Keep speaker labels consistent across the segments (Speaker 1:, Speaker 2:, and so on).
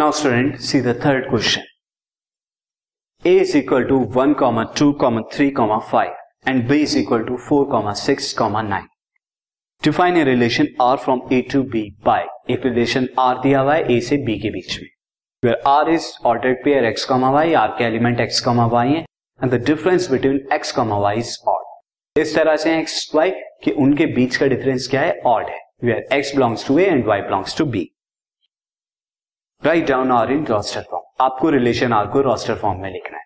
Speaker 1: Now student, see the third question. A is equal to 1, comma 2, comma 3, comma 5 and B is equal to 4, comma 6, comma 9. Define a relation R from A to B by एक relation R दिया हुआ है A से B के बीच में where R is ordered pair x, y, R के element x, y है and the difference between x, y is odd. इस तरह से x, y कि उनके बीच का डिफरेंस क्या है ऑड है where x belongs to A and y belongs to B. Write down R in roster form आपको रिलेशन आर को रोस्टर फॉर्म में लिखना है।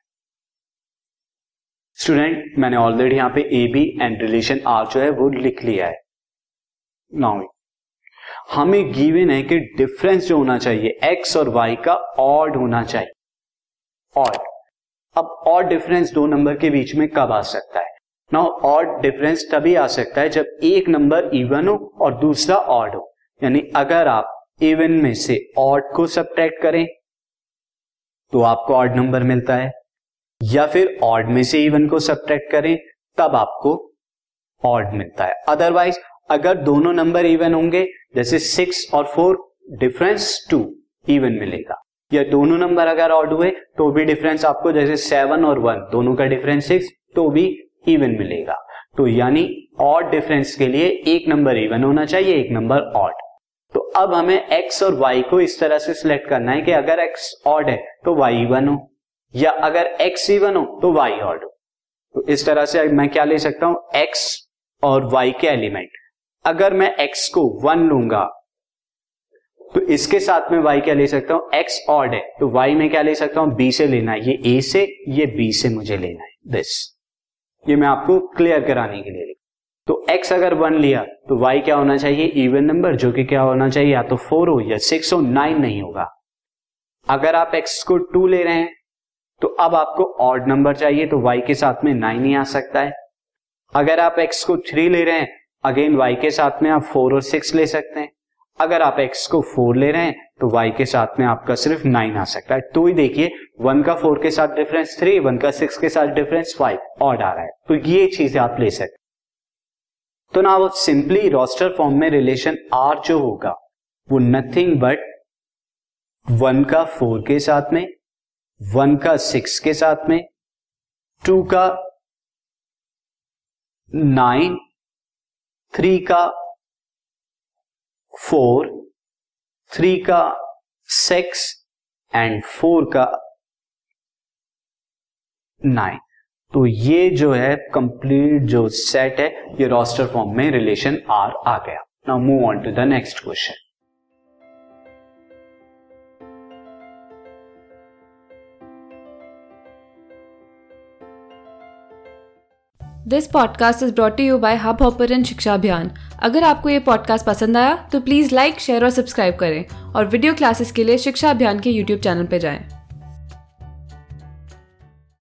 Speaker 1: स्टूडेंट मैंने ऑलरेडी यहाँ पे A B and relation R जो है वो लिख लिया है। नाउ हमें गिवन है कि डिफरेंस जो होना चाहिए एक्स और वाई का ऑड होना चाहिए। ऑड अब ऑड डिफरेंस दो नंबर के बीच में कब आ सकता है? नाउ ऑड डिफरेंस तभी आ सकता है जब एक नंबर इवन हो और दूसरा ऑड हो। यानी अगर आप इवन में से ऑड को सब्ट्रैक्ट करें तो आपको ऑड नंबर मिलता है। या फिर ऑड में से इवन को सब्ट्रैक्ट करें, तब आपको ऑड मिलता है। अदरवाइज़ अगर दोनों नंबर इवन होंगे, जैसे सिक्स और फोर डिफरेंस टू इवन मिलेगा। या दोनों नंबर अगर ऑड हुए तो भी डिफरेंस आपको जैसे सेवन और वन दोनों का डिफरेंस सिक्स तो भी इवन मिलेगा। तो यानी ऑड डिफरेंस के लिए एक नंबर इवन होना चाहिए, एक नंबर ऑड अब हमें x और y को इस तरह से सिलेक्ट करना है कि अगर x ऑड है तो y इवन हो, या अगर x इवन हो तो y ऑड हो। तो इस तरह से मैं क्या ले सकता हूँ? x और y के एलिमेंट अगर मैं x को वन लूँगा तो इसके साथ में y क्या ले सकता हूँ? x ऑड है तो y में क्या ले सकता हूँ? b से लेना है। ये a से, ये b से मुझे लेना है। दिस ये मैं आपको क्लियर कराने के लिए तो x अगर वन लिया तो y क्या होना चाहिए? इवन नंबर जो कि क्या होना चाहिए? या तो फोर हो या सिक्स हो नाइन नहीं होगा। अगर आप x को टू ले रहे हैं तो अब आपको ऑड नंबर चाहिए तो y के साथ में नाइन ही आ सकता है। अगर आप x को थ्री ले रहे हैं अगेन y के साथ में आप फोर और सिक्स ले सकते हैं। अगर आप x को फोर ले रहे हैं तो y के साथ में आपका सिर्फ़ नाइन आ सकता है। तो ही देखिए वन का फोर के साथ डिफरेंस थ्री वन का सिक्स के साथ डिफरेंस फाइव ऑड आ रहा है। तो ये चीज़ें आप ले सकते तो ना वो सिंपली रोस्टर फॉर्म में रिलेशन आर जो होगा, वो नथिंग बट वन का फोर के साथ में वन का सिक्स के साथ में टू का नाइन थ्री का फोर थ्री का सिक्स एंड फोर का नाइन तो ये जो है कंप्लीट जो सेट है, ये रोस्टर फॉर्म में रिलेशन आर आ गया। Now move on to the next question
Speaker 2: this podcast is brought you by Hubhopper Shiksha Abhiyan अगर आपको ये पॉडकास्ट पसंद आया तो प्लीज़ लाइक शेयर और सब्सक्राइब करें और वीडियो क्लासेस के लिए शिक्षा अभियान के यूट्यूब चैनल पर जाएँ।